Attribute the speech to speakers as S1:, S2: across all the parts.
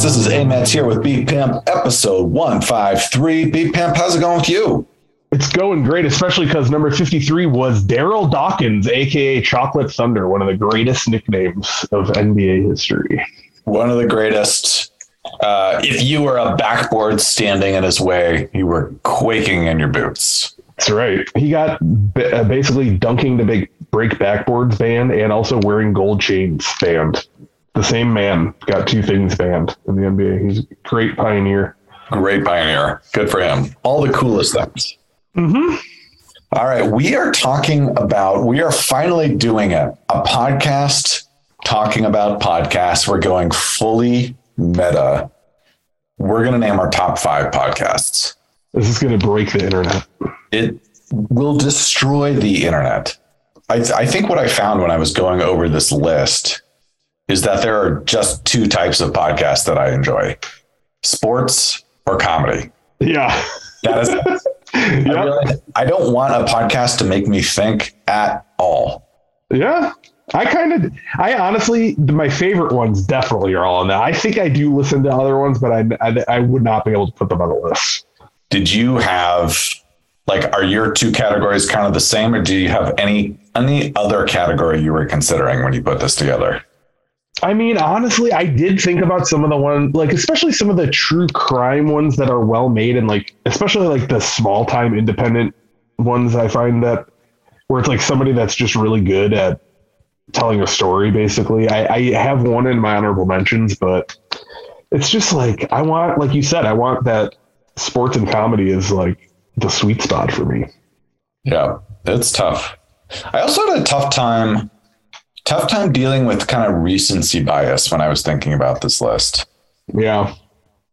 S1: podcast. This is Amets here with Beat Pimp, episode 153. Beat Pimp, how's it going with you?
S2: It's going great, especially because number 53 was Darryl Dawkins, aka Chocolate Thunder, one of the greatest nicknames of NBA history.
S1: One of the greatest. Uh, if you were a backboard standing in his way, you were quaking in your boots.
S2: That's right. He got uh, basically dunking the big break backboards band and also wearing gold chains banned. The same man got two things banned in the NBA. He's a great pioneer.
S1: Great pioneer. Good for him. All the coolest things.
S2: Mm-hmm.
S1: All right. We are talking about, we are finally doing it. A podcast talking about podcasts. We're going fully meta. We're going to name our top five podcasts.
S2: This is going to break the internet.
S1: It will destroy the internet. I, I think what I found when I was going over this list is that there are just two types of podcasts that I enjoy sports or comedy.
S2: Yeah.
S1: That is, I,
S2: Yep.
S1: realize I don't want a podcast to make me think at all.
S2: Yeah. I kind of, I honestly, my favorite ones definitely are all on that. I think I do listen to other ones, but I, I, I would not be able to put them on the list.
S1: Did you have like are your two categories kind of the same or do you have any any other category you were considering when you put this together?
S2: I mean, honestly, I did think about some of the ones, like especially some of the true crime ones that are well made, and like especially like the small time independent ones. I find that where it's like somebody that's just really good at telling a story. Basically, I, I have one in my honorable mentions, but it's just like I want, like you said, I want that sports and comedy is like the sweet spot for me.
S1: Yeah, it's tough. I also had a tough time tough time dealing with kind of recency bias when I was thinking about this list.
S2: Yeah,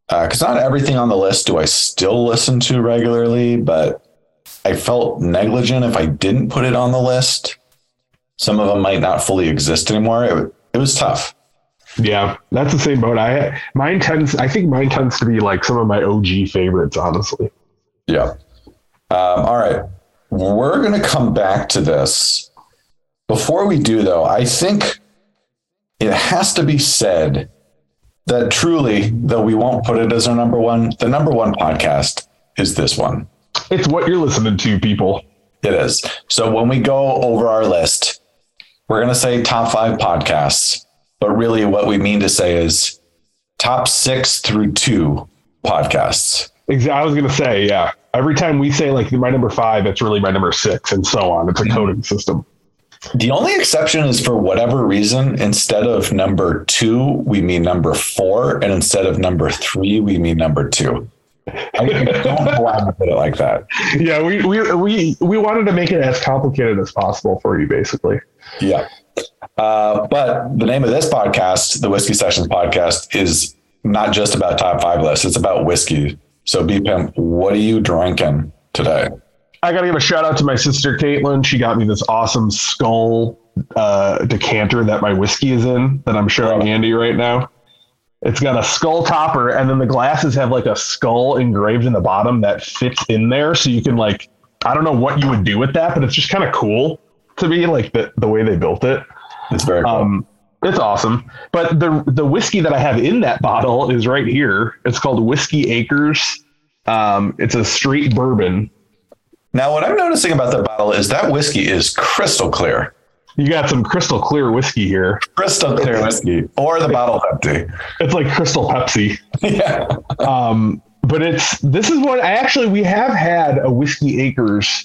S1: because not everything on the list do I still listen to regularly, but I felt negligent if I didn't put it on the list. Some of them might not fully exist anymore. It, it was tough.
S2: yeah, that's the same boat. I mine tends, I think mine tends to be like some of my OG favorites, honestly.
S1: Yeah. Um, all right. We're going to come back to this. Before we do, though, I think it has to be said that truly, though we won't put it as our number one, the number one podcast is this one.
S2: It's what you're listening to, people.
S1: It is. So when we go over our list, we're going to say top five podcasts, but really what we mean to say is top six through two podcasts.
S2: I was gonna say, yeah. Every time we say like my number five, it's really my number six, and so on. It's a mm-hmm. coding system.
S1: The only exception is for whatever reason, instead of number two, we mean number four. And instead of number three, we mean number two. I don't know why I put it like that.
S2: Yeah, we we we we wanted to make it as complicated as possible for you, basically.
S1: Yeah. Uh, but the name of this podcast, the Whiskey Sessions podcast, is not just about top five lists. It's about whiskey. So, B Pimp, what are you drinking today?
S2: I gotta give a shout out to my sister Caitlin. She got me this awesome skull uh, decanter that my whiskey is in that I'm showing Andy right now. It's got a skull topper, and then the glasses have like a skull engraved in the bottom that fits in there. So you can like, I don't know what you would do with that, but it's just kind of cool to me, like the the way they built it.
S1: It's very cool.
S2: Um, it's awesome. But the the whiskey that I have in that bottle is right here. It's called Whiskey Acres. Um, it's a straight bourbon.
S1: Now, what I'm noticing about the bottle is that whiskey is crystal clear.
S2: You got some crystal clear whiskey here.
S1: Crystal clear whiskey, or the bottle's empty.
S2: It's like Crystal Pepsi.
S1: yeah.
S2: Um, but it's this is what I actually we have had a Whiskey Acres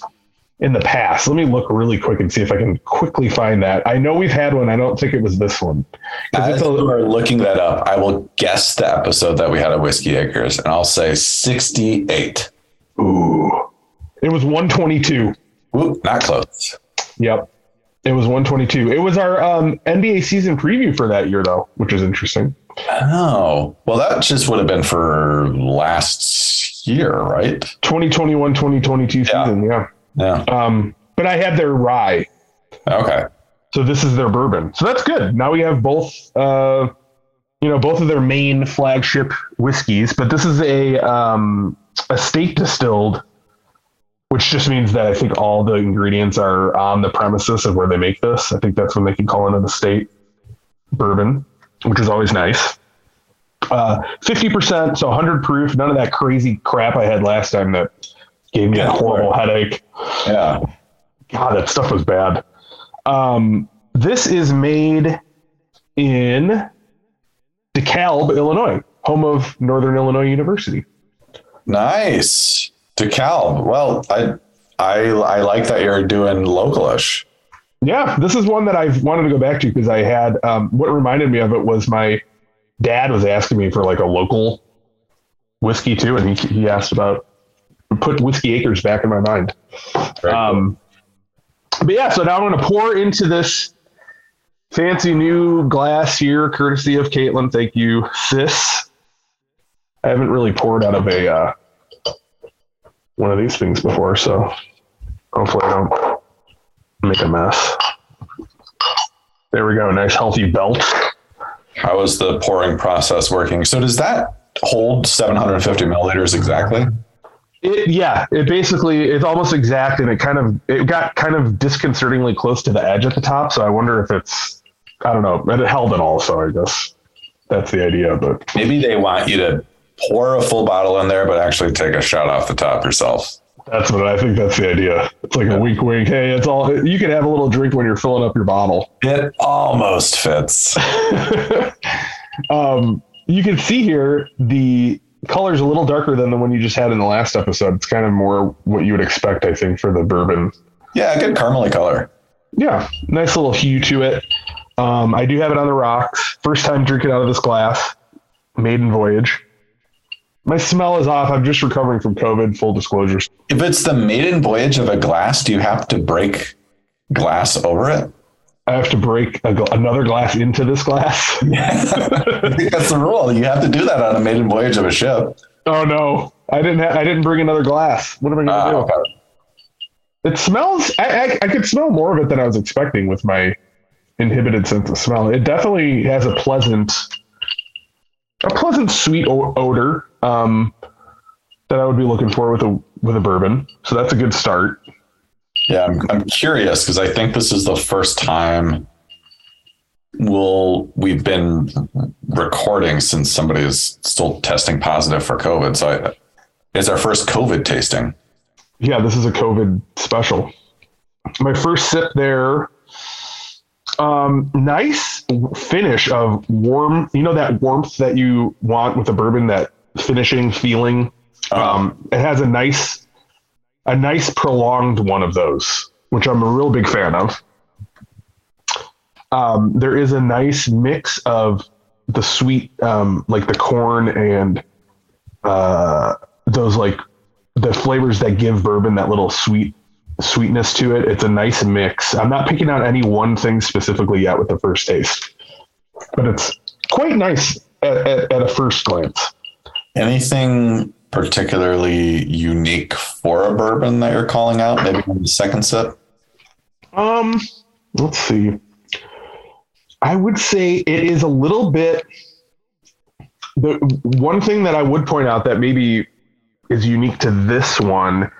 S2: in the past. Let me look really quick and see if I can quickly find that. I know we've had one. I don't think it was this one.
S1: As
S2: a-
S1: you are looking that up, I will guess the episode that we had at Whiskey Acres, and I'll say 68.
S2: ooh, it was 122.
S1: Ooh, not close.
S2: Yep. It was 122. It was our um, NBA season preview for that year, though, which is interesting.
S1: Oh, well, that just would have been for last year, right?
S2: 2021 2022
S1: Yeah.
S2: season. Yeah.
S1: Yeah.
S2: Um, but I had their rye.
S1: Okay.
S2: So this is their bourbon. So that's good. Now we have both, uh, you know, both of their main flagship whiskeys. But this is a um, estate distilled, which just means that I think all the ingredients are on the premises of where they make this. I think that's when they can call it an estate. bourbon, which is always nice. Uh, 50%, so 100 proof, none of that crazy crap I had last time that gave me a horrible headache.
S1: Yeah.
S2: God, that stuff was bad. Um, this is made in DeKalb, Illinois, home of Northern Illinois University.
S1: Nice. DeKalb. Well, I I I like that you're doing localish.
S2: Yeah, this is one that I've wanted to go back to because I had um, what reminded me of it was my dad was asking me for like a local whiskey too, and he he asked about put whiskey acres back in my mind. Um, but yeah, so now I'm going to pour into this fancy new glass here, courtesy of Caitlin. Thank you, sis. I haven't really poured out of a uh, one of these things before, so hopefully I don't make a mess. There we go. Nice healthy belt.
S1: How is the pouring process working? So does that hold 750 milliliters exactly?
S2: It, yeah, it basically it's almost exact, and it kind of it got kind of disconcertingly close to the edge at the top. So I wonder if it's I don't know, but it held it all. So I guess that's the idea. But
S1: Maybe they want you to pour a full bottle in there, but actually take a shot off the top yourself.
S2: that's what I think. That's the idea. It's like a wink, wink. Hey, it's all you can have a little drink when you're filling up your bottle.
S1: It almost fits.
S2: um, you can see here the color's a little darker than the one you just had in the last episode. It's kind of more what you would expect, I think, for the bourbon.
S1: Yeah, good caramely color.
S2: Yeah, nice little hue to it. Um, I do have it on the rocks. First time drinking out of this glass. Maiden voyage. My smell is off. I'm just recovering from COVID. Full disclosure.
S1: If it's the maiden voyage of a glass, do you have to break glass over it?
S2: I have to break a, gl- another glass into this glass.
S1: I think that's the rule. You have to do that on a maiden voyage of a ship.
S2: oh no, I didn't. Ha- I didn't bring another glass. What am I
S1: Ah,
S2: gonna do?
S1: okay.
S2: It smells. I, I I could smell more of it than I was expecting with my inhibited sense of smell. It definitely has a pleasant, a pleasant sweet o- odor um, that I would be looking for with a with a bourbon. So that's a good start.
S1: Yeah, I'm, I'm curious because I think this is the first time we'll we've been recording since somebody is still testing positive for COVID. So I, it's our first COVID tasting.
S2: Yeah, this is a COVID special. My first sip there. Um, nice finish of warm. You know that warmth that you want with a bourbon, that finishing feeling. Um, it has a nice, a nice prolonged one of those, which I'm a real big fan of. Um, there is a nice mix of the sweet, um, like the corn and uh, those like the flavors that give bourbon that little sweet sweetness to it. It's a nice mix. I'm not picking out any one thing specifically yet with the first taste, but it's quite nice at, at, at a first glance.
S1: Anything particularly unique for a bourbon that you're calling out? Maybe on the second sip.
S2: Um, let's see. I would say it is a little bit. The one thing that I would point out that maybe is unique to this one,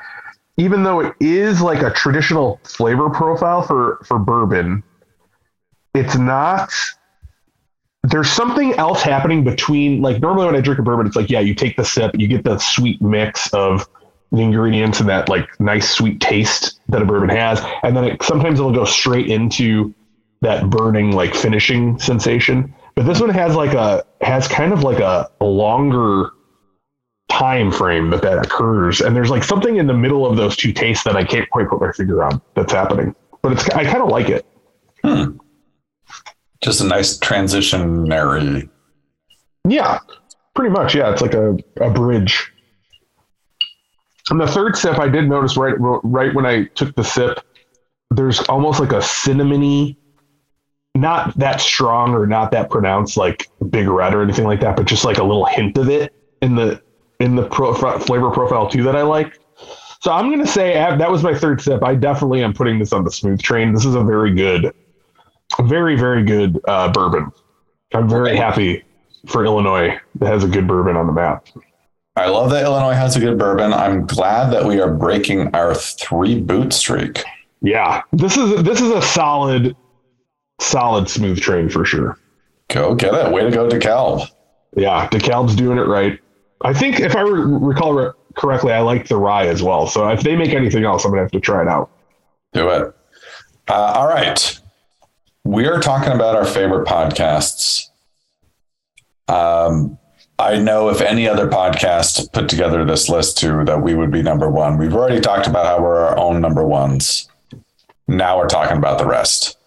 S2: even though it is like a traditional flavor profile for for bourbon, it's not. There's something else happening between like normally when I drink a bourbon, it's like yeah, you take the sip, you get the sweet mix of the ingredients and that like nice sweet taste that a bourbon has, and then it, sometimes it'll go straight into that burning like finishing sensation. But this one has like a has kind of like a, a longer time frame that that occurs, and there's like something in the middle of those two tastes that I can't quite put my finger on that's happening. But it's I kind of like it. Hmm.
S1: Just a nice transitionary.
S2: Yeah, pretty much. Yeah, it's like a, a bridge. And the third sip, I did notice right right when I took the sip, there's almost like a cinnamony, not that strong or not that pronounced like big red or anything like that, but just like a little hint of it in the in the pro, flavor profile too that I like. So I'm gonna say that was my third sip. I definitely am putting this on the smooth train. This is a very good, very very good uh, bourbon. I'm very happy for Illinois that has a good bourbon on the map.
S1: I love that Illinois has a good bourbon. I'm glad that we are breaking our three boot streak.
S2: Yeah, this is this is a solid, solid smooth train for sure.
S1: Go get it. Way to go, DeKalb.
S2: Yeah, DeKalb's doing it right. I think if I re- recall re- correctly, I like the rye as well. So if they make anything else, I'm gonna have to try it out.
S1: Do it. Uh, all right. We are talking about our favorite podcasts. Um, I know if any other podcast put together this list too, that we would be number one. We've already talked about how we're our own number ones. Now we're talking about the rest.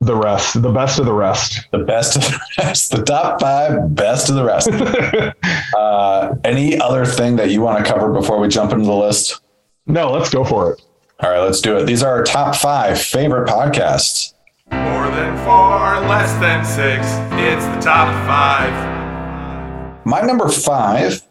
S2: The rest, the best of the rest.
S1: The best of the rest, the top five best of the rest. uh, any other thing that you want to cover before we jump into the list?
S2: No, let's go for it.
S1: All right, let's do it. These are our top five favorite podcasts.
S3: More than four, less than six. It's the top five.
S1: My number five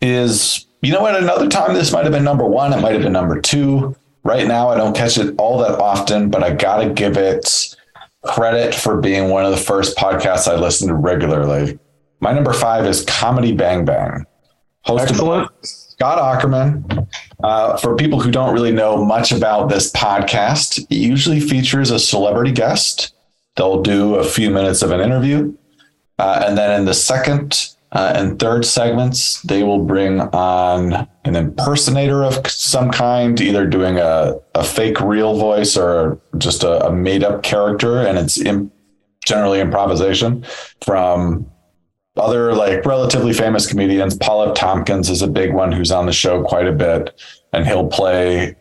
S1: is, you know what? Another time this might have been number one. It might have been number two. Right now, I don't catch it all that often, but I got to give it credit for being one of the first podcasts I listen to regularly. My number five is Comedy Bang Bang. Hosted
S2: Excellent.
S1: by Scott Aukerman. Uh, for people who don't really know much about this podcast, it usually features a celebrity guest. They'll do a few minutes of an interview. Uh, and then in the second uh, and third segments, they will bring on an impersonator of some kind, either doing a, a fake real voice or just a, a made up character. And it's generally improvisation from other like relatively famous comedians. Paul F. Tompkins is a big one who's on the show quite a bit, and he'll play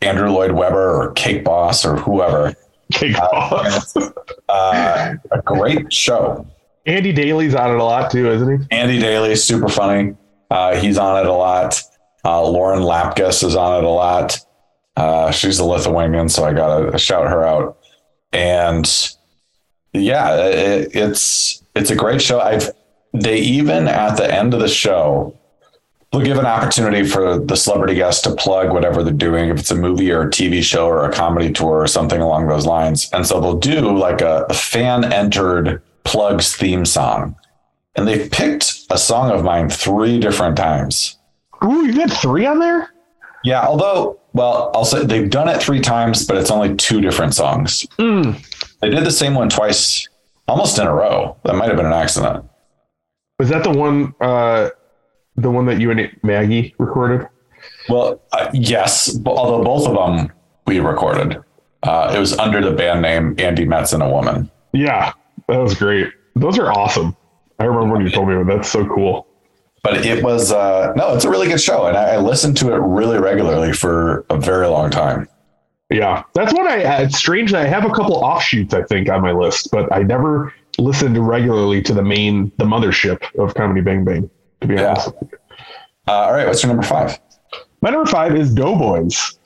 S1: Andrew Lloyd Webber or Cake Boss or whoever.
S2: Cake boss.
S1: Uh, a great show.
S2: Andy Daly's on it a lot too, isn't he?
S1: Andy Daly super funny. Uh, he's on it a lot. Uh, Lauren Lapkus is on it a lot. Uh, she's a Lithuanian, so I gotta shout her out. And yeah, it, it's it's a great show. I've they even at the end of the show will give an opportunity for the celebrity guest to plug whatever they're doing, if it's a movie or a TV show or a comedy tour or something along those lines. And so they'll do like a, a fan entered plugs theme song. And they've picked a song of mine three different times.
S2: Ooh, you got three on there?
S1: Yeah, although, well, I'll say they've done it three times, but it's only two different songs.
S2: Mm.
S1: They did the same one twice, almost in a row. That might have been an accident.
S2: Was that the one uh the one that you and Maggie recorded?
S1: Well, uh, yes, although both of them we recorded. Uh, it was under the band name Andy Metz and a Woman.
S2: Yeah, that was great. Those are awesome. I remember when you told me that. That's so cool.
S1: But it was, uh, no, it's a really good show. And I, I listened to it really regularly for a very long time.
S2: Yeah, that's what I. It's strange that I have a couple offshoots. I think on my list, but I never listened regularly to the main, the mothership of Comedy Bang Bang. To be
S1: Yeah.
S2: honest,
S1: Uh, all right, what's your number five?
S2: my number five is Doughboys.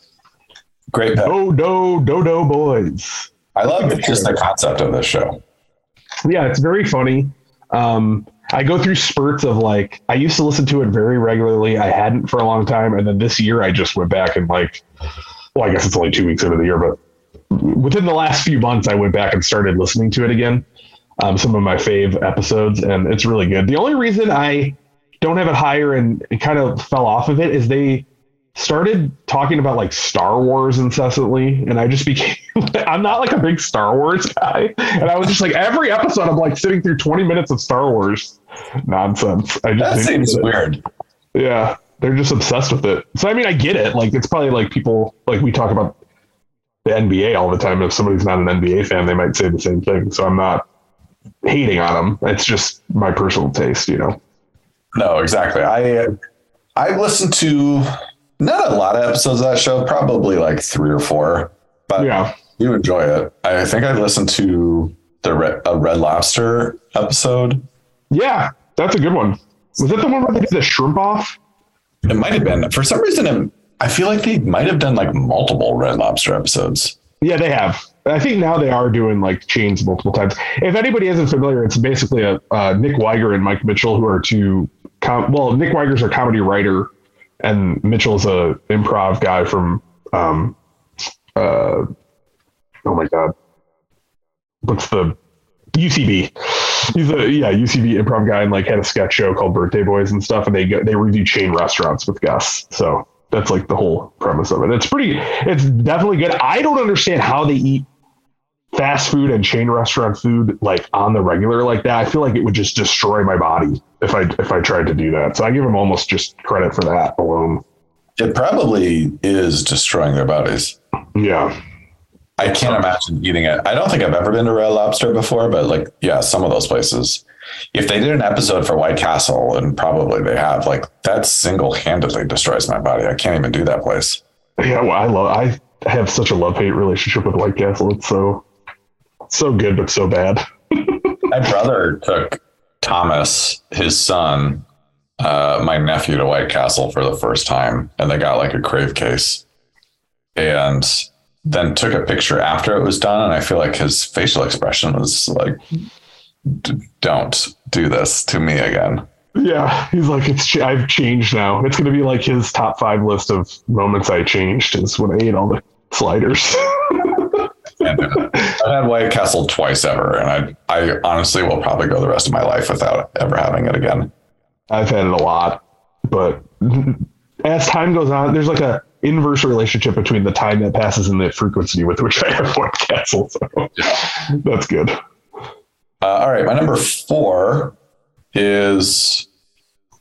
S1: Great pick.
S2: Do do do do boys.
S1: I love just the concept of this show.
S2: Yeah, it's very funny. Um, I go through spurts of like I used to listen to it very regularly. I hadn't for a long time, and then this year I just went back and like, well, I guess it's only two weeks into the year, but within the last few months, I went back and started listening to it again. Um, some of my fave episodes, and it's really good. The only reason I don't have it higher and it kind of fell off of it is they started talking about like Star Wars incessantly, and I just became I'm not like a big Star Wars guy, and I was just like every episode I'm like sitting through 20 minutes of Star Wars nonsense. I just
S1: That seems
S2: that-
S1: weird.
S2: yeah, they're just obsessed with it. So I mean, I get it. Like it's probably like people like we talk about the NBA all the time. If somebody's not an NBA fan, they might say the same thing. So I'm not hating on them. It's just my personal taste, you know.
S1: No, exactly. I uh, I've listened to not a lot of episodes of that show, probably like three or four, but
S2: Yeah.
S1: you enjoy it. I think I listened to the Red, a Red Lobster episode.
S2: Yeah, that's a good one. Was that the one where they did the shrimp off?
S1: It might have been for some reason. it- I feel like they might have done like multiple Red Lobster episodes.
S2: Yeah, they have. I think now they are doing like chains multiple times. If anybody isn't familiar, it's basically a uh, Nick Weiger and Mike Mitchell who are two. Com- well, Nick Weiger's a comedy writer, and Mitchell's a improv guy from. Um, uh, oh my god, what's the UCB? He's a yeah UCB improv guy and like had a sketch show called Birthday Boys and stuff, and they go, they review chain restaurants with guests. So that's like the whole premise of it. It's pretty. It's definitely good. I don't understand how they eat fast food and chain restaurant food like on the regular like that, I feel like it would just destroy my body if I if I tried to do that. So I give them almost just credit for that alone.
S1: It probably is destroying their bodies.
S2: Yeah.
S1: I can't imagine eating it. I don't think I've ever been to Red Lobster before, but like, yeah, some of those places. If they did an episode for White Castle, and probably they have, like that single handedly destroys my body. I can't even do that place.
S2: Yeah, well, I love I have such a love hate relationship with White Castle. It's so so good but so bad.
S1: my brother took Thomas, his son, uh, my nephew to White Castle for the first time, and they got like a crave case, and then took a picture after it was done, and I feel like his facial expression was like, "Don't do this to me again."
S2: Yeah, he's like, "It's ch- I've changed now. It's going to be like his top five list of moments I changed is when I ate all the sliders."
S1: And uh, I've had White Castle twice ever, and I I honestly will probably go the rest of my life without ever having it again.
S2: I've had it a lot, but as time goes on, there's like a inverse relationship between the time that passes and the frequency with which I have White Castle. So that's good.
S1: Uh, all right, my number four is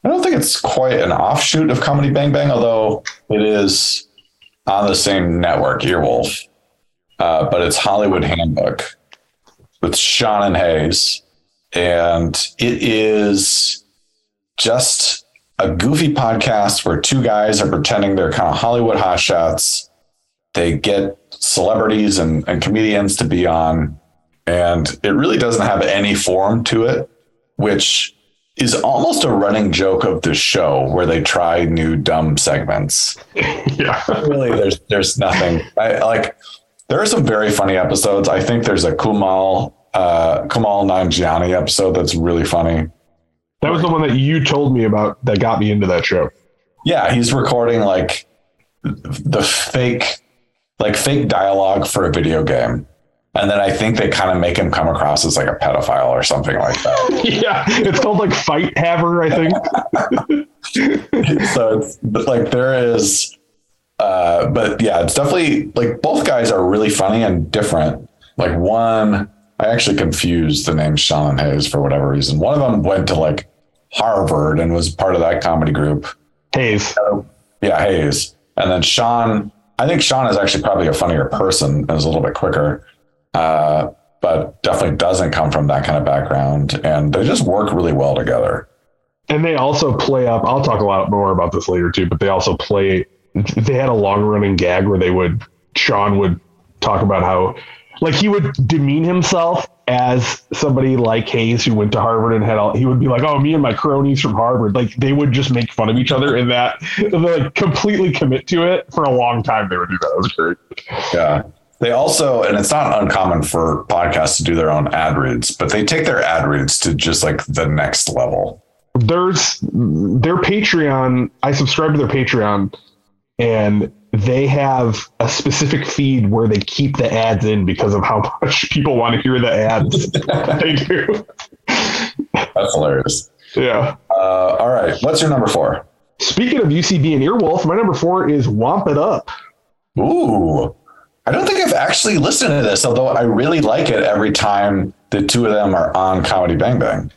S1: I don't think it's quite an offshoot of Comedy Bang Bang, although it is on the same network, Earwolf. Uh, but it's Hollywood Handbook with Sean and Hayes, and it is just a goofy podcast where two guys are pretending they're kind of Hollywood hotshots. They get celebrities and, and comedians to be on, and it really doesn't have any form to it, which is almost a running joke of the show where they try new dumb segments.
S2: Yeah.
S1: really, there's there's nothing. I like. There are some very funny episodes. I think there's a Kumail uh, Kumail Nanjiani episode that's really funny.
S2: That was the one that you told me about that got me into that show.
S1: Yeah, he's recording like the fake, like fake dialogue for a video game. And then I think they kind of make him come across as like a pedophile or something like that.
S2: Yeah, it's called like Fight Haver, I think.
S1: so it's like there is, uh, but yeah, it's definitely like both guys are really funny and different. Like one, I actually confused the name Sean and Hayes for whatever reason. One of them went to like Harvard and was part of that comedy group.
S2: Hayes.
S1: Yeah, Hayes. And then Sean, I think Sean is actually probably a funnier person and is a little bit quicker, uh, but definitely doesn't come from that kind of background. And they just work really well together.
S2: And they also play up, I'll talk a lot more about this later too, but they also play, they had a long running gag where they would, Sean would talk about how, like, he would demean himself as somebody like Hayes who went to Harvard and had all, he would be like, oh, me and my cronies from Harvard. Like, they would just make fun of each other in that, they like completely commit to it for a long time. They would do that. It was great.
S1: Yeah. They also, and it's not uncommon for podcasts to do their own ad reads, but they take their ad reads to just like the next level.
S2: there's their Patreon. I subscribe to their Patreon, and they have a specific feed where they keep the ads in because of how much people want to hear the ads. they do.
S1: That's hilarious.
S2: Yeah.
S1: Uh, all right. What's your number four?
S2: Speaking of UCB and Earwolf, my number four is Womp It Up.
S1: Ooh. I don't think I've actually listened to this, although I really like it every time the two of them are on Comedy Bang Bang.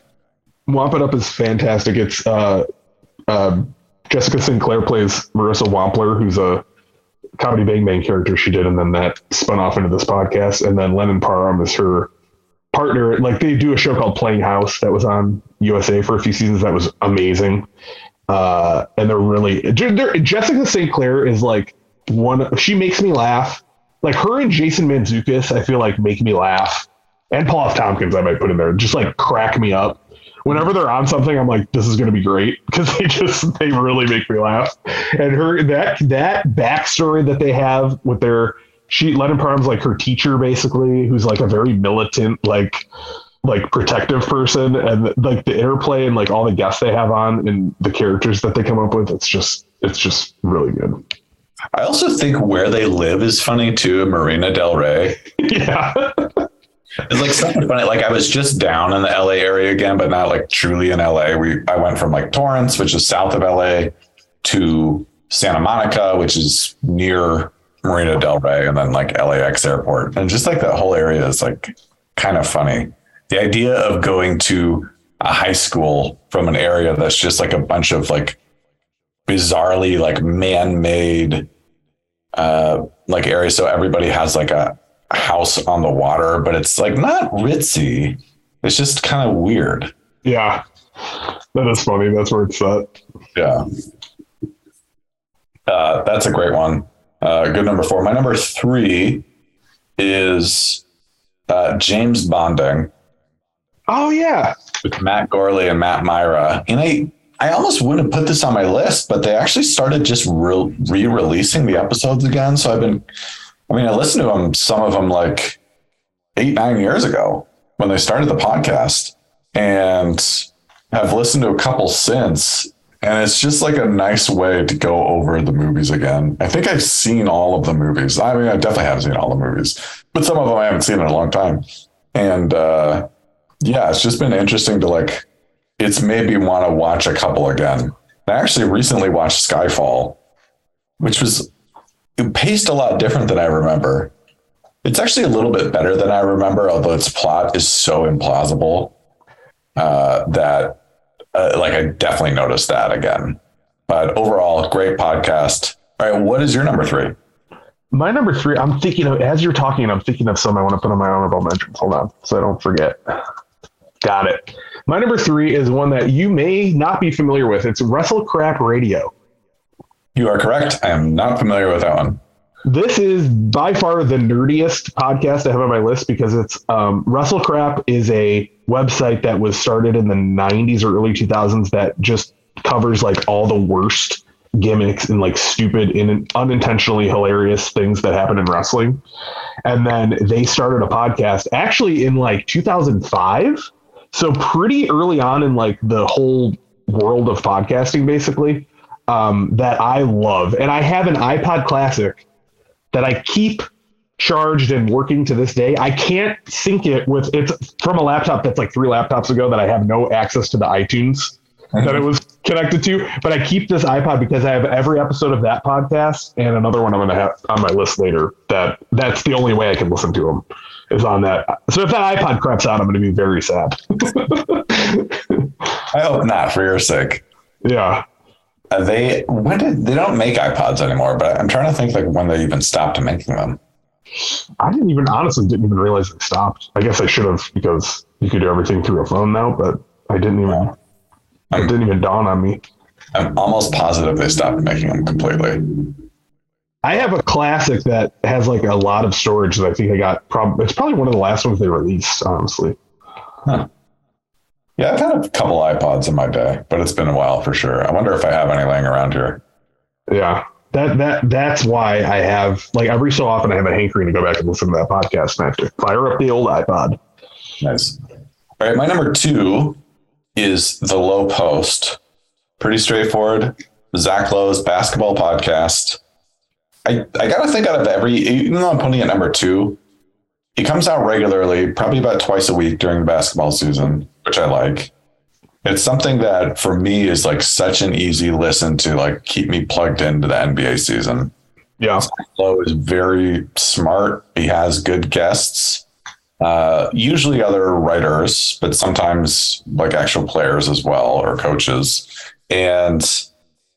S2: Womp It Up is fantastic. It's uh, uh, Jessica St. Clair plays Marissa Wompler, who's a comedy Bang Bang character she did, and then that spun off into this podcast. And then Lennon Parham is her partner. Like they do a show called Playing House that was on USA for a few seasons. That was amazing. Uh, and they're really they're, Jessica St. Clair is like one. She makes me laugh. Like her and Jason Mantzoukas, I feel like make me laugh. And Paul F. Tompkins, I might put in there, just like crack me up. Whenever they're on something, I'm like, this is going to be great because they just they really make me laugh. And her that that backstory that they have with their she Lennon Parham's like her teacher basically, who's like a very militant like like protective person and like the interplay and like all the guests they have on and the characters that they come up with it's just it's just really good
S1: I also think where they live is funny too. Marina Del Rey.
S2: yeah
S1: It's like something funny. Like I was just down in the LA area again, but not like truly in LA. We I went from like Torrance, which is south of LA, to Santa Monica, which is near Marina Del Rey and then like LAX airport. And just like that whole area is like kind of funny. The idea of going to a high school from an area that's just like a bunch of like bizarrely like man-made uh like areas so everybody has like a house on the water but it's like not ritzy it's just kind of weird
S2: Yeah. That is funny. That's where it's at.
S1: yeah uh that's a great one uh good number four my number three is uh james bonding
S2: Oh yeah.
S1: with Matt Gourley and Matt Mira. And I, I almost wouldn't have put this on my list, but they actually started just re-releasing the episodes again. So I've been, I mean, I listened to them, some of them like eight, nine years ago when they started the podcast and have listened to a couple since. And it's just like a nice way to go over the movies again. I think I've seen all of the movies. I mean, I definitely haven't seen all the movies, but some of them I haven't seen in a long time. And, uh, yeah, it's just been interesting to like, it's made me want to watch a couple again. I actually recently watched Skyfall, which was paced a lot different than I remember. It's actually a little bit better than I remember, although its plot is so implausible uh, that, uh, like, I definitely noticed that again. But overall, great podcast. All right, what is your number three?
S2: My number three, I'm thinking of as you're talking, I'm thinking of some I want to put on my honorable mentions. Hold on, so I don't forget. Got it. My number three is one that you may not be familiar with. It's Wrestle Crap Radio.
S1: You are correct. I am not familiar with that one.
S2: This is by far the nerdiest podcast I have on my list because it's um, Wrestle Crap is a website that was started in the 90s or early 2000s that just covers like all the worst gimmicks and like stupid and unintentionally hilarious things that happen in wrestling. And then they started a podcast actually in like 2005. So pretty early on in like the whole world of podcasting, basically, um, that I love. And I have an iPod Classic that I keep charged and working to this day. I can't sync it with it's from a laptop that's like three laptops ago that I have no access to the iTunes that it was connected to. But I keep this iPod because I have every episode of that podcast and another one I'm going to have on my list later. That that's the only way I can listen to them is on that. So if that iPod craps out, I'm going to be very sad.
S1: I hope not for your sake.
S2: yeah.
S1: Uh, they when did they don't make iPods anymore? But I'm trying to think like when they even stopped making them.
S2: I didn't even honestly didn't even realize they stopped. I guess I should have because you could do everything through a phone now, but I didn't even. It didn't even dawn on me.
S1: I'm almost positive they stopped making them completely.
S2: I have a classic that has like a lot of storage that I think I got. Prob- it's probably one of the last ones they released, honestly.
S1: Yeah, I've had a couple iPods in my day, but it's been a while for sure. I wonder if I have any laying around here.
S2: Yeah, that that that's why I have like every so often I have a hankering to go back and listen to that podcast and I have to fire up the old iPod.
S1: Nice. All right, my number two is the Low Post. Pretty straightforward. Zach Lowe's basketball podcast. I, I gotta think out of every even though I'm putting it number two, he comes out regularly, probably about twice a week during the basketball season, which I like. It's something that for me is like such an easy listen to like keep me plugged into the NBA season.
S2: Yeah,
S1: Lowe is very smart. He has good guests, uh, usually other writers, but sometimes like actual players as well or coaches. And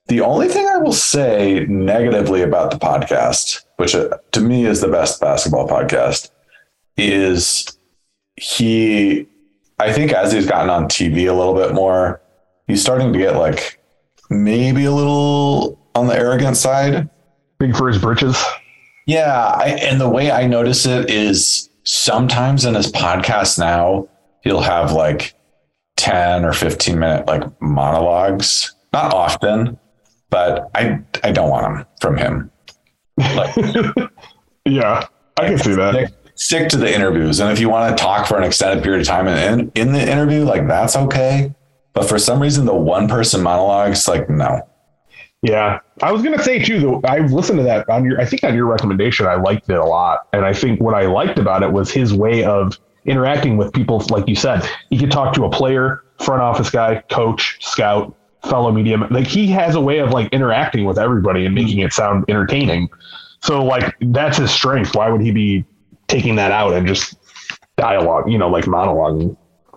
S1: the only thing I will say negatively about the podcast, which uh, to me is the best basketball podcast, is he, I think as he's gotten on TV a little bit more, he's starting to get like maybe a little on the arrogant side.
S2: big for his britches.
S1: Yeah, I, and the way I notice it is sometimes in his podcast now he'll have like 10 or 15 minute like monologues. Not often, but I I don't want them from him. Like
S2: Yeah, I can see that.
S1: Stick to the interviews. And if you want to talk for an extended period of time in, in the interview, like that's okay. But for some reason the one person monologues, like no.
S2: Yeah, I was gonna say too. Though I listened to that on your, I think on your recommendation, I liked it a lot, and I think what I liked about it was his way of interacting with people. Like you said, he could talk to a player, front office guy, coach, scout, fellow medium. Like he has a way of like interacting with everybody and making it sound entertaining. So like that's his strength. Why would he be taking that out and just dialogue, you know, like monologuing?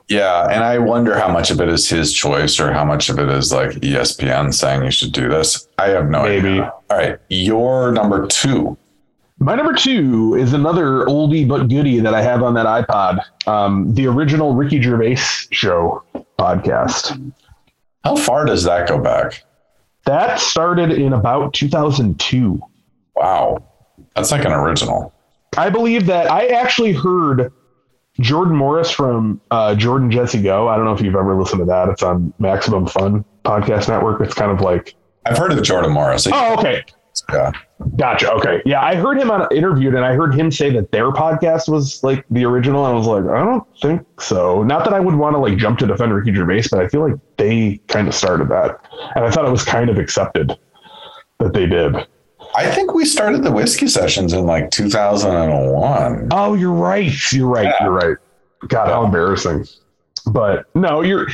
S1: Yeah, and I wonder how much of it is his choice or how much of it is like ESPN saying you should do this. I have no
S2: Maybe.
S1: idea. All right, your number two.
S2: My number two is another oldie but goodie that I have on that iPod. Um, the original Ricky Gervais show podcast.
S1: How far does that go back?
S2: That started in about 2002.
S1: Wow, that's like an original.
S2: I believe that I actually heard Jordan Morris from uh, Jordan Jesse Go. I don't know if you've ever listened to that. It's on Maximum Fun Podcast Network. It's kind of like,
S1: I've heard of Jordan Morris.
S2: oh, okay.
S1: Yeah.
S2: Gotcha. Okay. Yeah. I heard him on interviewed and I heard him say that their podcast was like the original. And I was like, I don't think so. Not that I would want to like jump to defend Ricky Gervais, but I feel like they kind of started that. And I thought it was kind of accepted that they did.
S1: I think we started the whiskey sessions in like 2001.
S2: Oh, you're right. You're right.
S1: Yeah.
S2: You're right. God, how embarrassing. But no, you're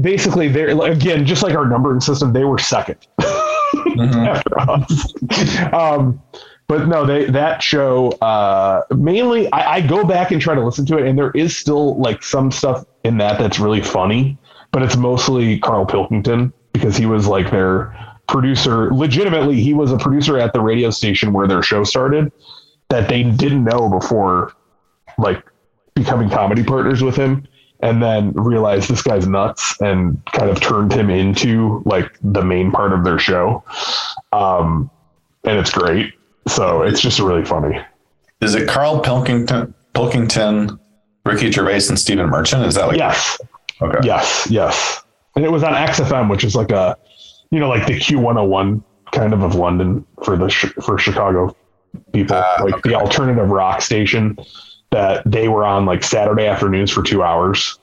S2: basically there again, just like our numbering system, they were second
S1: Mhm.
S2: after us. um, but no, they that show uh, mainly I, I go back and try to listen to it, and there is still like some stuff in that that's really funny, but it's mostly Carl Pilkington because he was like their producer. Legitimately, he was a producer at the radio station where their show started that they didn't know before, like becoming comedy partners with him. And then realized this guy's nuts and kind of turned him into like the main part of their show. Um, and it's great. So it's just really funny.
S1: Is it Carl Pilkington, Pilkington, Ricky Gervais, and Stephen Merchant? Is that like
S2: Yes.
S1: okay?
S2: Yes. Yes. And it was on XFM, which is like a, you know, like the Q101 kind of of London for the, for Chicago people,
S1: Ah,
S2: like
S1: okay.
S2: the alternative rock station that they were on like Saturday afternoons for two hours.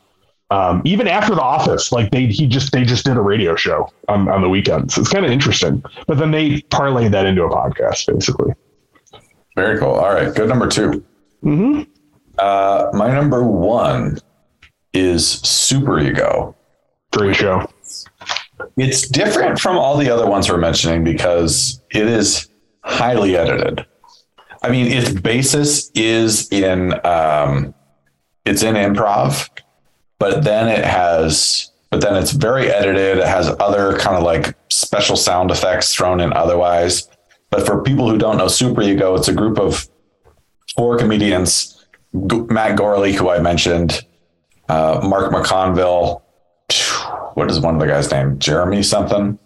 S2: Um, even after the office, like they, he just, they just did a radio show on, on the weekends. It's kind of interesting, but then they parlayed that into a podcast basically.
S1: Very cool. All right, good number two.
S2: Mm-hmm.
S1: Uh, my number one is Super Ego.
S2: Great show.
S1: It's different from all the other ones we're mentioning because it is highly edited. I mean, its basis is in um, it's in improv, but then it has but then it's very edited. It has other kind of like special sound effects thrown in otherwise. But for people who don't know Super Ego, it's a group of four comedians: Matt Gourley, who I mentioned, uh, Mark McConville. What is one of the guys' name? Jeremy something.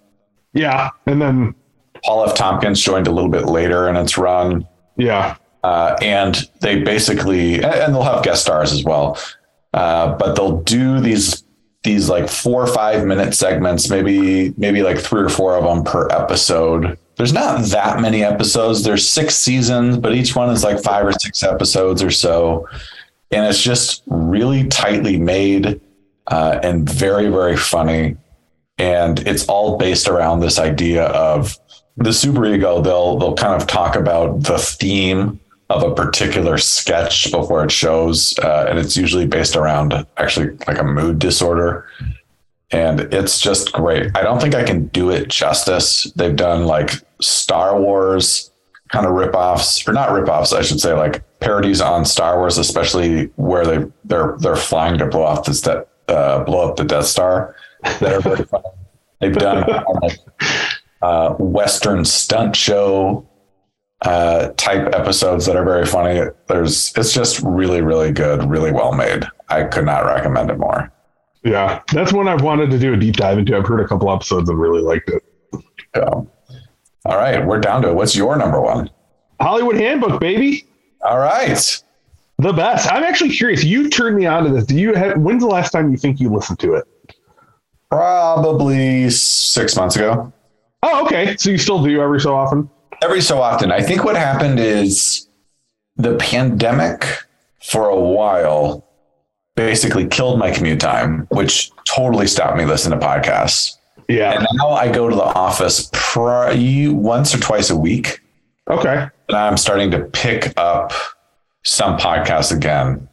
S2: Yeah. And then,
S1: Paul F. Tompkins joined a little bit later in its run.
S2: yeah.
S1: Uh, and they basically, and- they'll have guest stars as well. Uh, but they'll do these these like four or five minute segments, maybe maybe like three or four of them per episode. There's not that many episodes. There's six seasons, but each one is like five or six episodes or so, and it's just really tightly made uh, and very very funny. And it's all based around this idea of the super ego. They'll they'll kind of talk about the theme of a particular sketch before it shows, uh, and it's usually based around actually like a mood disorder. And it's just great. I don't think I can do it justice. They've done like Star Wars kind of ripoffs, or not ripoffs, I should say, like parodies on Star Wars, especially where they they're they're flying to blow off this de- uh, blow up the Death Star. That are very funny. They've done uh, like uh, Western stunt show uh, type episodes that are very funny. There's it's just really really good, really well made. I could not recommend it more.
S2: Yeah. That's one I've wanted to do a deep dive into. I've heard a couple episodes and really liked it.
S1: So, all right, we're down to it. What's your number one?
S2: Hollywood Handbook, baby.
S1: All right.
S2: The best. I'm actually curious. You turned me on to this. Do you have when's the last time you think you listened to it?
S1: Probably six months ago.
S2: Oh, okay. So you still do every so often?
S1: Every so often. I think what happened is the pandemic for a while basically killed my commute time, which totally stopped me listening to podcasts.
S2: Yeah.
S1: And now I go to the office pri- once or twice a week.
S2: Okay.
S1: And I'm starting to pick up some podcasts again.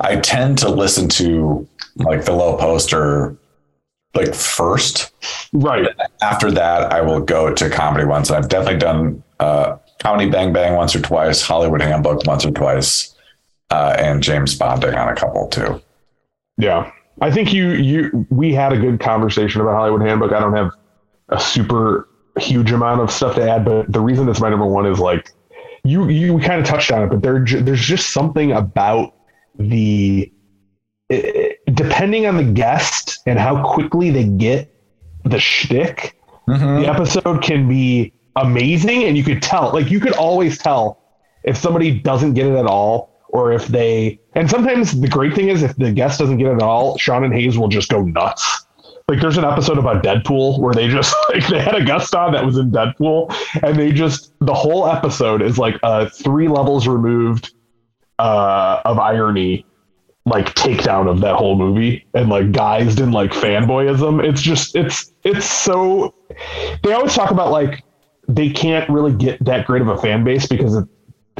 S1: I tend to listen to like the low poster like first.
S2: Right.
S1: After that, I will go to comedy ones. I've definitely done uh, Comedy Bang Bang once or twice, Hollywood Handbook once or twice, uh, and James Bonding on a couple too.
S2: Yeah. I think you you we had a good conversation about Hollywood Handbook. I don't have a super huge amount of stuff to add, but the reason it's my number one is like you you kind of touched on it, but there there's just something about the it, depending on the guest and how quickly they get the shtick,
S1: Mm-hmm.
S2: the episode can be amazing, and you could tell like you could always tell if somebody doesn't get it at all or if they and sometimes the great thing is if the guest doesn't get it at all sean and hayes will just go nuts like there's an episode about deadpool where they just like they had a guest on that was in deadpool and they just the whole episode is like uh three levels removed uh of irony like takedown of that whole movie and like guised in like fanboyism it's just it's it's so they always talk about like they can't really get that great of a fan base because it,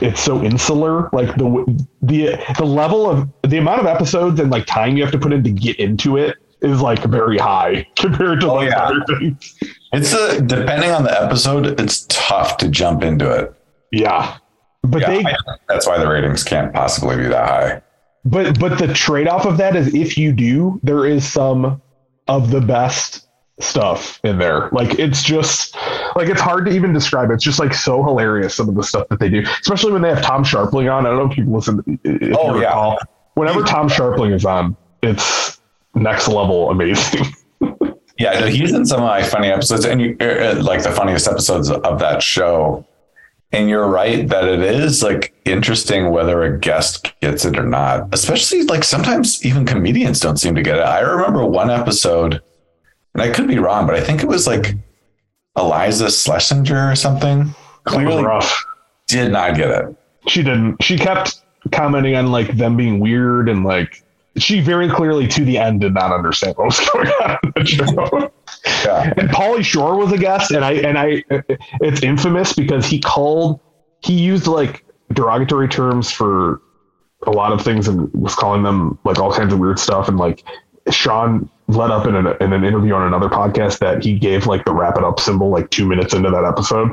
S2: it's so insular. Like the the the level of the amount of episodes and like time you have to put in to get into it is like very high compared to
S1: Oh,
S2: like
S1: yeah.
S2: other things.
S1: It's a depending on the episode, it's tough to jump into it.
S2: Yeah, but
S1: Yeah,
S2: they
S1: I, that's why the ratings can't possibly be that high.
S2: but but the trade off of that is if you do, there is some of the best stuff in there. Like it's just like it's hard to even describe. It's just like so hilarious some of the stuff that they do, especially when they have Tom Scharpling on. I don't know if people listen. If
S1: Oh,
S2: you
S1: yeah.
S2: recall. Whenever Tom Scharpling is on, it's next level amazing.
S1: Yeah, no, he's in some of my funny episodes, and you, uh, like the funniest episodes of that show. And you're right that it is like interesting whether a guest gets it or not. Especially like sometimes even comedians don't seem to get it. I remember one episode, and I could be wrong, but I think it was like Iliza Shlesinger or something. Clearly
S2: rough.
S1: did not get it.
S2: She didn't. She kept commenting on like them being weird and like she very clearly to the end did not understand what was going on in the show.
S1: Yeah.
S2: and Pauly Shore was a guest, and I and I it's infamous because he called he used like derogatory terms for a lot of things and was calling them like all kinds of weird stuff and like Sean let up in, an in an interview on another podcast that he gave like the wrap it up symbol like two minutes into that episode.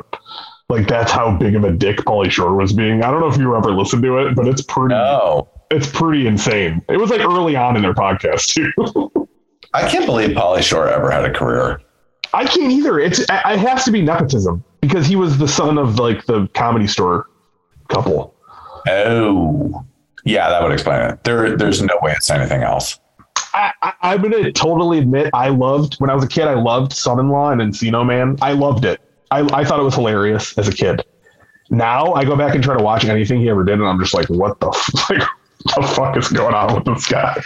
S2: Like that's how big of a dick Pauly Shore was being. I don't know if you ever listened to it, but it's pretty
S1: No.
S2: It's pretty insane. It was like early on in their podcast too.
S1: I can't believe Pauly Shore ever had a career.
S2: I can't either. It's it has to be nepotism because he was the son of like the comedy store couple.
S1: Oh. Yeah, that would explain it. There, there's no way it's anything else.
S2: I, I, I'm gonna totally admit I loved when I was a kid. I loved Son-in-Law and Encino Man. I loved it. I, I thought it was hilarious as a kid. Now I go back and try to watch anything he ever did, and I'm just like, what the f- like, the fuck is going on with this guy?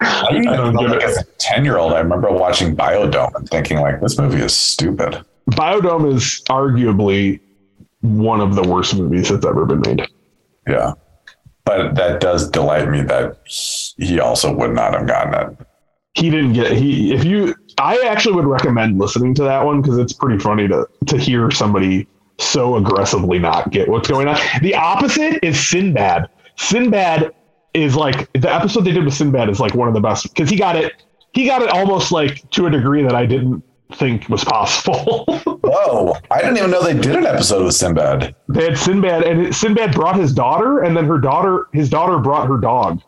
S1: I don't like as a 10 year old, I remember watching Biodome and thinking, like, this movie is stupid.
S2: Biodome is arguably one of the worst movies that's ever been made.
S1: Yeah. But that does delight me that he also would not have gotten it.
S2: he didn't get he if you i actually would recommend listening to that one because it's pretty funny to to hear somebody so aggressively not get what's going on the opposite is sinbad sinbad is like the episode they did with sinbad is like one of the best because he got it he got it almost like to a degree that i didn't think was possible
S1: Whoa. I didn't even know they did an episode with Sinbad.
S2: they had sinbad and sinbad brought his daughter and then her daughter his daughter brought her dog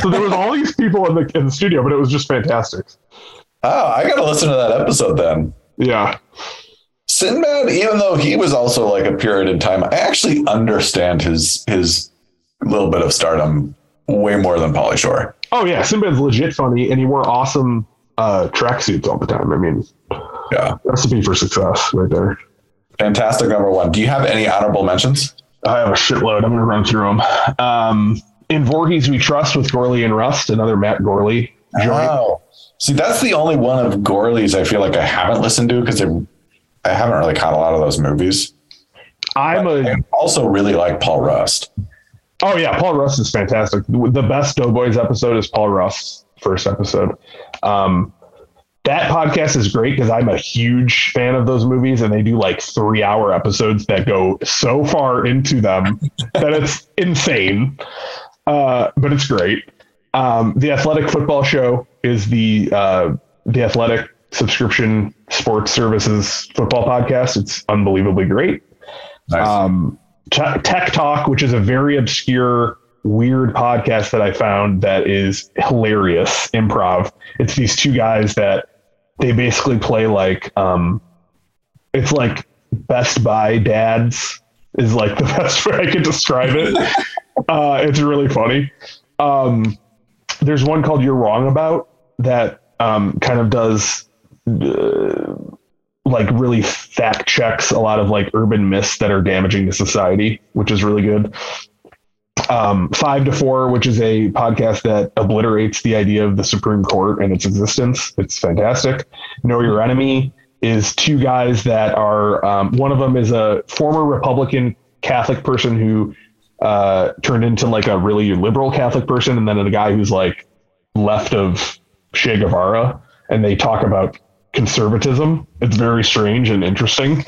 S2: so there was all these people in the in the studio but it was just fantastic
S1: Oh, I got to listen to that episode then.
S2: yeah
S1: Sinbad, even though he was also like a period in time, I actually understand his his little bit of stardom way more than Pauly Shore.
S2: Oh yeah, Sinbad's legit funny, and he wore awesome uh, tracksuits all the time. I mean,
S1: Yeah.
S2: recipe for success right there.
S1: Fantastic number one. Do you have any honorable mentions?
S2: I have a shitload. I'm gonna run through them. Um, in Voorhees We Trust with Gourley and Rust, another Matt Gourley joint.
S1: Oh, see, that's the only one of Gourley's I feel like I haven't listened to because I haven't really caught a lot of those movies.
S2: I'm a
S1: I also really like Paul Rust.
S2: Oh yeah, Paul Rust is fantastic. The best Doughboys episode is Paul Rust's first episode. Um, that podcast is great because I'm a huge fan of those movies, and they do like three hour episodes that go so far into them that it's insane. Uh, but it's great. Um, the Athletic Football Show is the uh, the Athletic subscription sports services football podcast. It's unbelievably great.
S1: Nice.
S2: Um, Te- Tech Talk, which is a very obscure, weird podcast that I found that is hilarious improv. It's these two guys that they basically play like, um, it's like Best Buy dads is like the best way I could describe it. uh, it's really funny. Um, there's one called You're Wrong About that um, kind of does uh, like really fact checks a lot of like urban myths that are damaging to society, which is really good. Um, Five to Four, which is a podcast that obliterates the idea of the Supreme Court and its existence. It's fantastic. Know Your Enemy is two guys that are, um, one of them is a former Republican Catholic person who uh, turned into like a really liberal Catholic person, and then a guy who's like left of Che Guevara, and they talk about conservatism. It's very strange and interesting.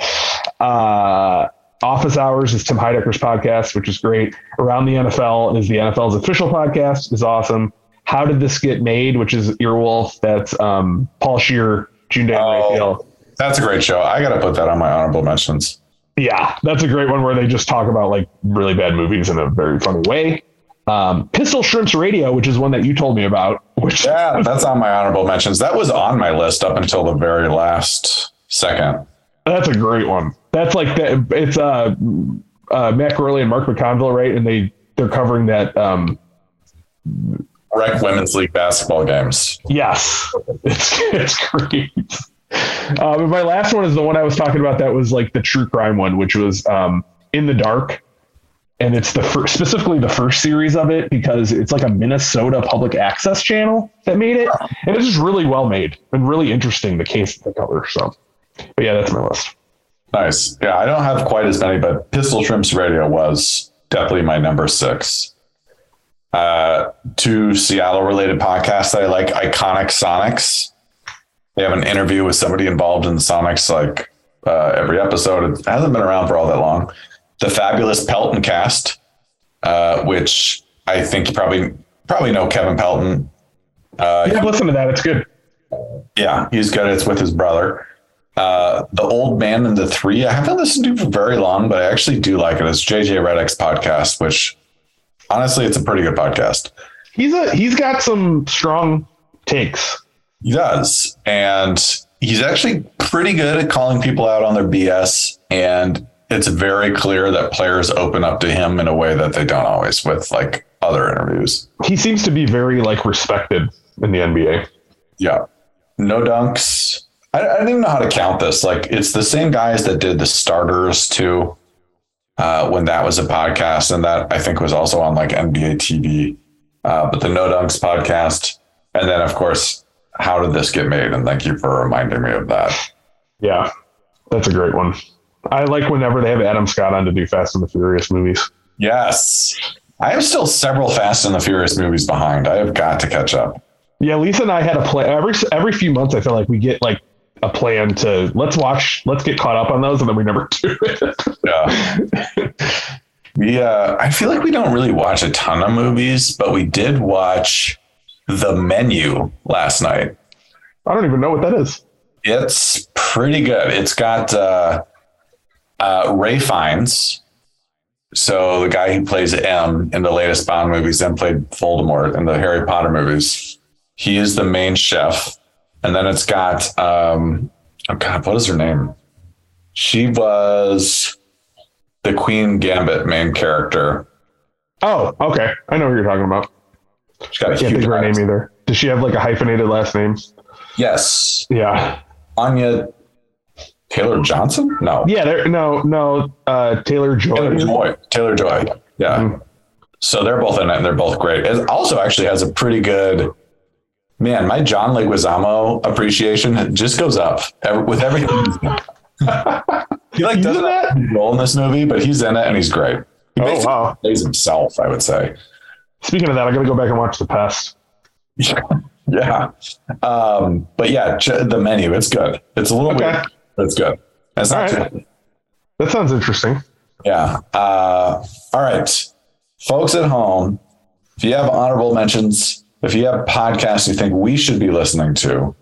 S2: Uh, Office Hours is Tim Heidecker's podcast, which is great. Around the NFL is the NFL's official podcast, is awesome. How did this get made? Which is Earwolf. That's um, Paul Scheer, June Diane
S1: Oh.
S2: Raphael.
S1: That's a great show. I got to put that on my honorable mentions.
S2: Yeah, that's a great one where they just talk about like really bad movies in a very funny way. Um, Pistol Shrimps Radio, which is one that you told me about, which
S1: Yeah, that's on my honorable mentions. That was on my list up until the very last second.
S2: That's a great one. That's like the, it's uh, uh Matt Gourley and Mark McConville, right? And they they're covering that. Um,
S1: Rec women's league basketball games.
S2: yes, it's it's great. Uh, my last one is the one I was talking about. That was like the true crime one, which was um, in the dark, and it's the first, specifically the first series of it because it's like a Minnesota public access channel that made it, and it's just really well made and really interesting. The case that they cover. So, but yeah, that's my list.
S1: Nice. Yeah, I don't have quite as many, but Pistol Shrimps Radio was definitely my number six. Uh, two Seattle related podcasts that I like Iconic Sonics. They have an interview with somebody involved in the Sonics like uh, every episode. It hasn't been around for all that long. The Fabulous Pelton Cast, uh, which I think you probably probably know Kevin Pelton. Uh,
S2: Yeah, listen to that. It's good.
S1: yeah, he's good. It's with his brother. Uh, the Old Man and the Three. I haven't listened to for very long, but I actually do like it. It's JJ Redick's podcast, which honestly, it's a pretty good podcast.
S2: He's a he's got some strong takes.
S1: He does, and he's actually pretty good at calling people out on their BS. And it's very clear that players open up to him in a way that they don't always with like other interviews.
S2: He seems to be very like respected in the NBA.
S1: Yeah. No dunks. I, I don't even know how to count this. Like it's the same guys that did the starters too. Uh, when that was a podcast, and that I think was also on like NBA TV. Uh, but the No Dunks podcast, and then of course, how did this get made? And thank you for reminding me of that.
S2: Yeah, that's a great one. I like whenever they have Adam Scott on to do Fast and the Furious movies.
S1: Yes, I have still several Fast and the Furious movies behind. I have got to catch up.
S2: Yeah, Lisa and I had a plan every every few months. I feel like we get like a plan to let's watch, let's get caught up on those, and then we never do it.
S1: Yeah. we uh I feel like we don't really watch a ton of movies, but we did watch The Menu last night.
S2: I don't even know what that is.
S1: It's pretty good. It's got uh uh Ray Fiennes. So the guy who plays M in the latest Bond movies and played Voldemort in the Harry Potter movies. He is the main chef. And then it's got um oh god, what is her name? She was the Queen Gambit main character.
S2: Oh, okay. I know who you're talking about.
S1: She's got a
S2: Can't think of her
S1: eyes.
S2: name either. Does she have like a hyphenated last name?
S1: Yes.
S2: Yeah.
S1: Anya Taylor Johnson? No.
S2: Yeah. No. No. Uh, Taylor Joy.
S1: Taylor Joy. Taylor Joy. Yeah.
S2: Mhm.
S1: So they're both in it and they're both great. It also actually has a pretty good man. My John Leguizamo appreciation just goes up with everything. he like doesn't
S2: in
S1: have a big role in this movie, but he's in it and he's great. He
S2: Oh, wow.
S1: plays himself, I would say.
S2: Speaking of that, I got to go back and watch The Pest.
S1: yeah. Um, but yeah, the menu, it's good. It's a little
S2: Okay.
S1: weird, but it's good. It's not
S2: All right.
S1: too-
S2: That sounds interesting.
S1: Yeah. Uh, all right. Folks at home, if you have honorable mentions, if you have podcasts you think we should be listening to,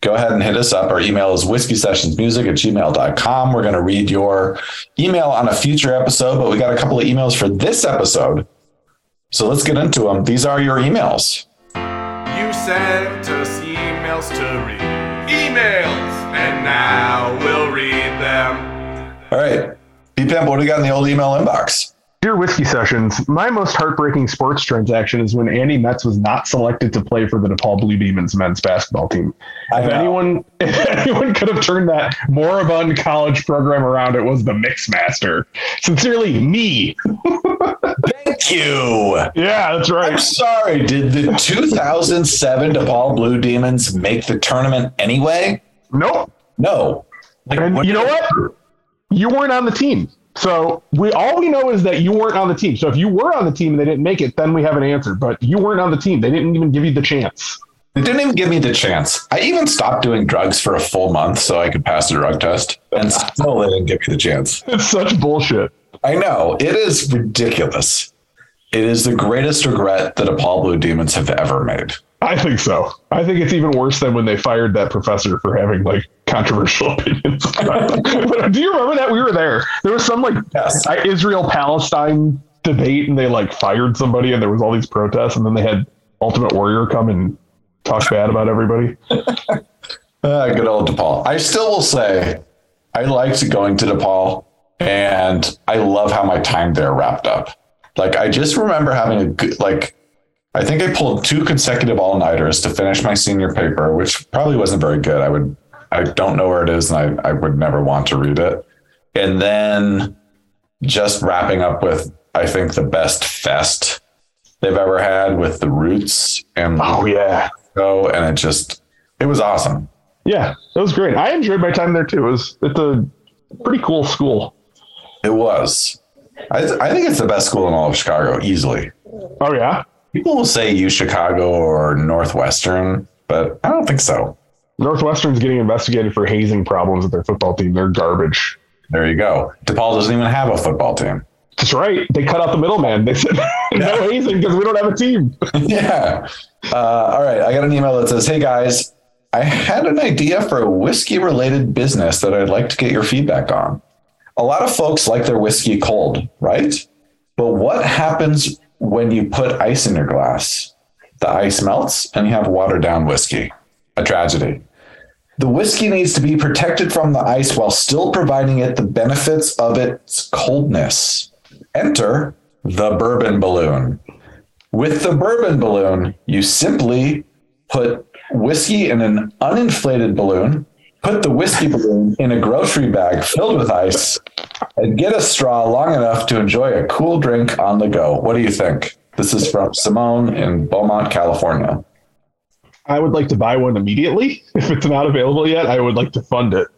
S1: go ahead and hit us up. Our email is whiskey sessions music at gmail.com. We're going to read your email on a future episode, but we got a couple of emails for this episode. So let's get into them. These are your emails.
S3: You sent us emails to read. Emails! And now we'll read them.
S1: All right. B Pimp, what do we got in the old email inbox?
S2: Dear Whiskey Sessions, my most heartbreaking sports transaction is when Andy Metz was not selected to play for the DePaul Blue Demons men's basketball team. If anyone, if anyone could have turned that moribund college program around, it was the Mixmaster. Sincerely, me.
S1: Thank you.
S2: Yeah, that's
S1: I'm
S2: right.
S1: sorry. Did the 2007 DePaul Blue Demons make the tournament anyway?
S2: Nope.
S1: No. Like,
S2: And you know what? You weren't on the team. So we all we know is that you weren't on the team. So if you were on the team and they didn't make it, then we have an answer. But you weren't on the team. They didn't even give you the chance.
S1: They didn't even give me the chance. I even stopped doing drugs for a full month so I could pass the drug test, and still they didn't give me the chance.
S2: It's such bullshit.
S1: I know it is ridiculous. It is the greatest regret that DePaul Blue Demons have ever made.
S2: I think so. I think it's even worse than when they fired that professor for having like controversial opinions. Do you remember that we were there? There was some like
S1: Yes.
S2: Israel Palestine debate, and they like fired somebody, and there was all these protests, and then they had Ultimate Warrior come and talk bad about everybody.
S1: Ah, good old DePaul. I still will say I liked going to DePaul and I love how my time there wrapped up. Like I just remember having a good like I think I pulled two consecutive all-nighters to finish my senior paper, which probably wasn't very good. I would I don't know where it is and I, I would never want to read it. And then just wrapping up with I think the best fest they've ever had with the roots and
S2: Oh yeah,
S1: go and it just it was awesome.
S2: yeah, it was great. I enjoyed my time there too. It was it's a pretty cool school.
S1: It was. I, th- I think it's the best school in all of Chicago, easily.
S2: Oh yeah,
S1: People will say U Chicago or Northwestern, but I don't think so.
S2: Northwestern's getting investigated for hazing problems with their football team. They're garbage.
S1: There you go. DePaul doesn't even have a football team.
S2: That's right. They cut out the middleman. They said no hazing because we don't have a team.
S1: yeah. Uh, all right. I got an email that says, Hey guys, I had an idea for a whiskey related business that I'd like to get your feedback on. A lot of folks like their whiskey cold, right? But what happens when you put ice in your glass? The ice melts and you have watered down whiskey. A tragedy. The whiskey needs to be protected from the ice while still providing it the benefits of its coldness. Enter the bourbon balloon. With the bourbon balloon, you simply put whiskey in an uninflated balloon, put the whiskey balloon in a grocery bag filled with ice, and get a straw long enough to enjoy a cool drink on the go. What do you think? This is from Simone in Beaumont, California.
S2: I would like to buy one immediately. If it's not available yet, I would like to fund it.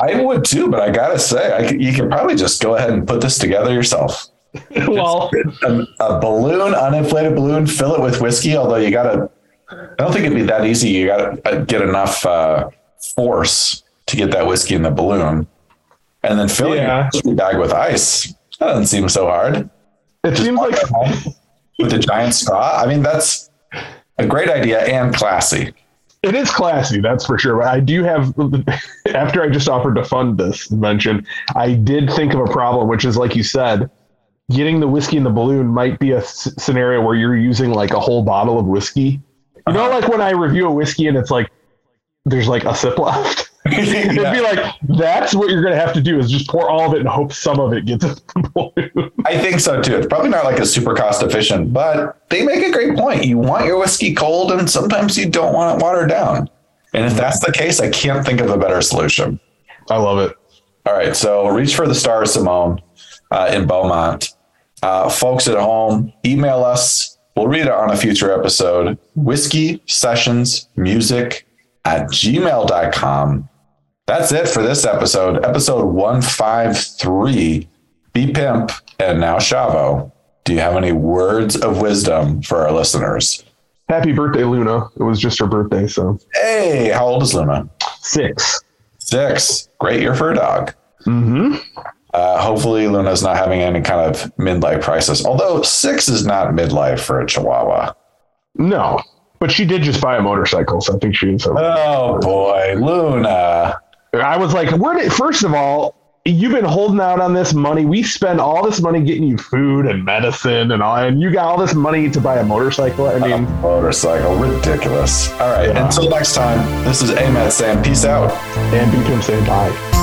S1: I would too, but I gotta say, could, you can probably just go ahead and put this together yourself.
S2: well,
S1: a, a balloon, uninflated balloon, fill it with whiskey. Although you gotta, I don't think it'd be that easy. You gotta uh, get enough uh, force to get that whiskey in the balloon, and then filling
S2: Yeah.
S1: your bag with ice. That doesn't seem so hard.
S2: it seems like
S1: with a giant straw. I mean, that's a great idea and classy.
S2: it is classy, that's for sure. But I do have, after I just offered to fund this invention, I did think of a problem, which is like you said, getting the whiskey in the balloon might be a s- scenario where you're using like a whole bottle of whiskey. You know, like when I review a whiskey and it's like there's like a sip left. It'd be like that's what you're gonna have to do is just pour all of it and hope some of it gets.
S1: I think so too. It's probably not like a super cost efficient, but they make a great point. You want your whiskey cold, and sometimes you don't want it watered down. And if that's the case, I can't think of a better solution.
S2: I love it.
S1: All right, so reach for the stars, Simone, uh, in Beaumont. Uh, folks at home, email us. We'll read it on a future episode. Whiskey sessions music at gmail.com. That's it for this episode, episode 153. Be Pimp and now Shavo. Do you have any words of wisdom for our listeners?
S2: Happy birthday, Luna. It was just her birthday, so
S1: Hey, how old is Luna?
S2: six.
S1: Six. Great year for a dog.
S2: Mm-hmm.
S1: Uh, hopefully, Luna's not having any kind of midlife crisis. Although six is not midlife for a Chihuahua.
S2: No, But she did just buy a motorcycle, so I think she was.
S1: Oh boy, Luna.
S2: I was like, where did first of all, you've been holding out on this money. We spend all this money getting you food and medicine and all, and you got all this money to buy a motorcycle. I mean,
S1: motorcycle, ridiculous. All right,
S2: Yeah.
S1: until next time, this is Amat saying peace out.
S2: and Beacon saying bye.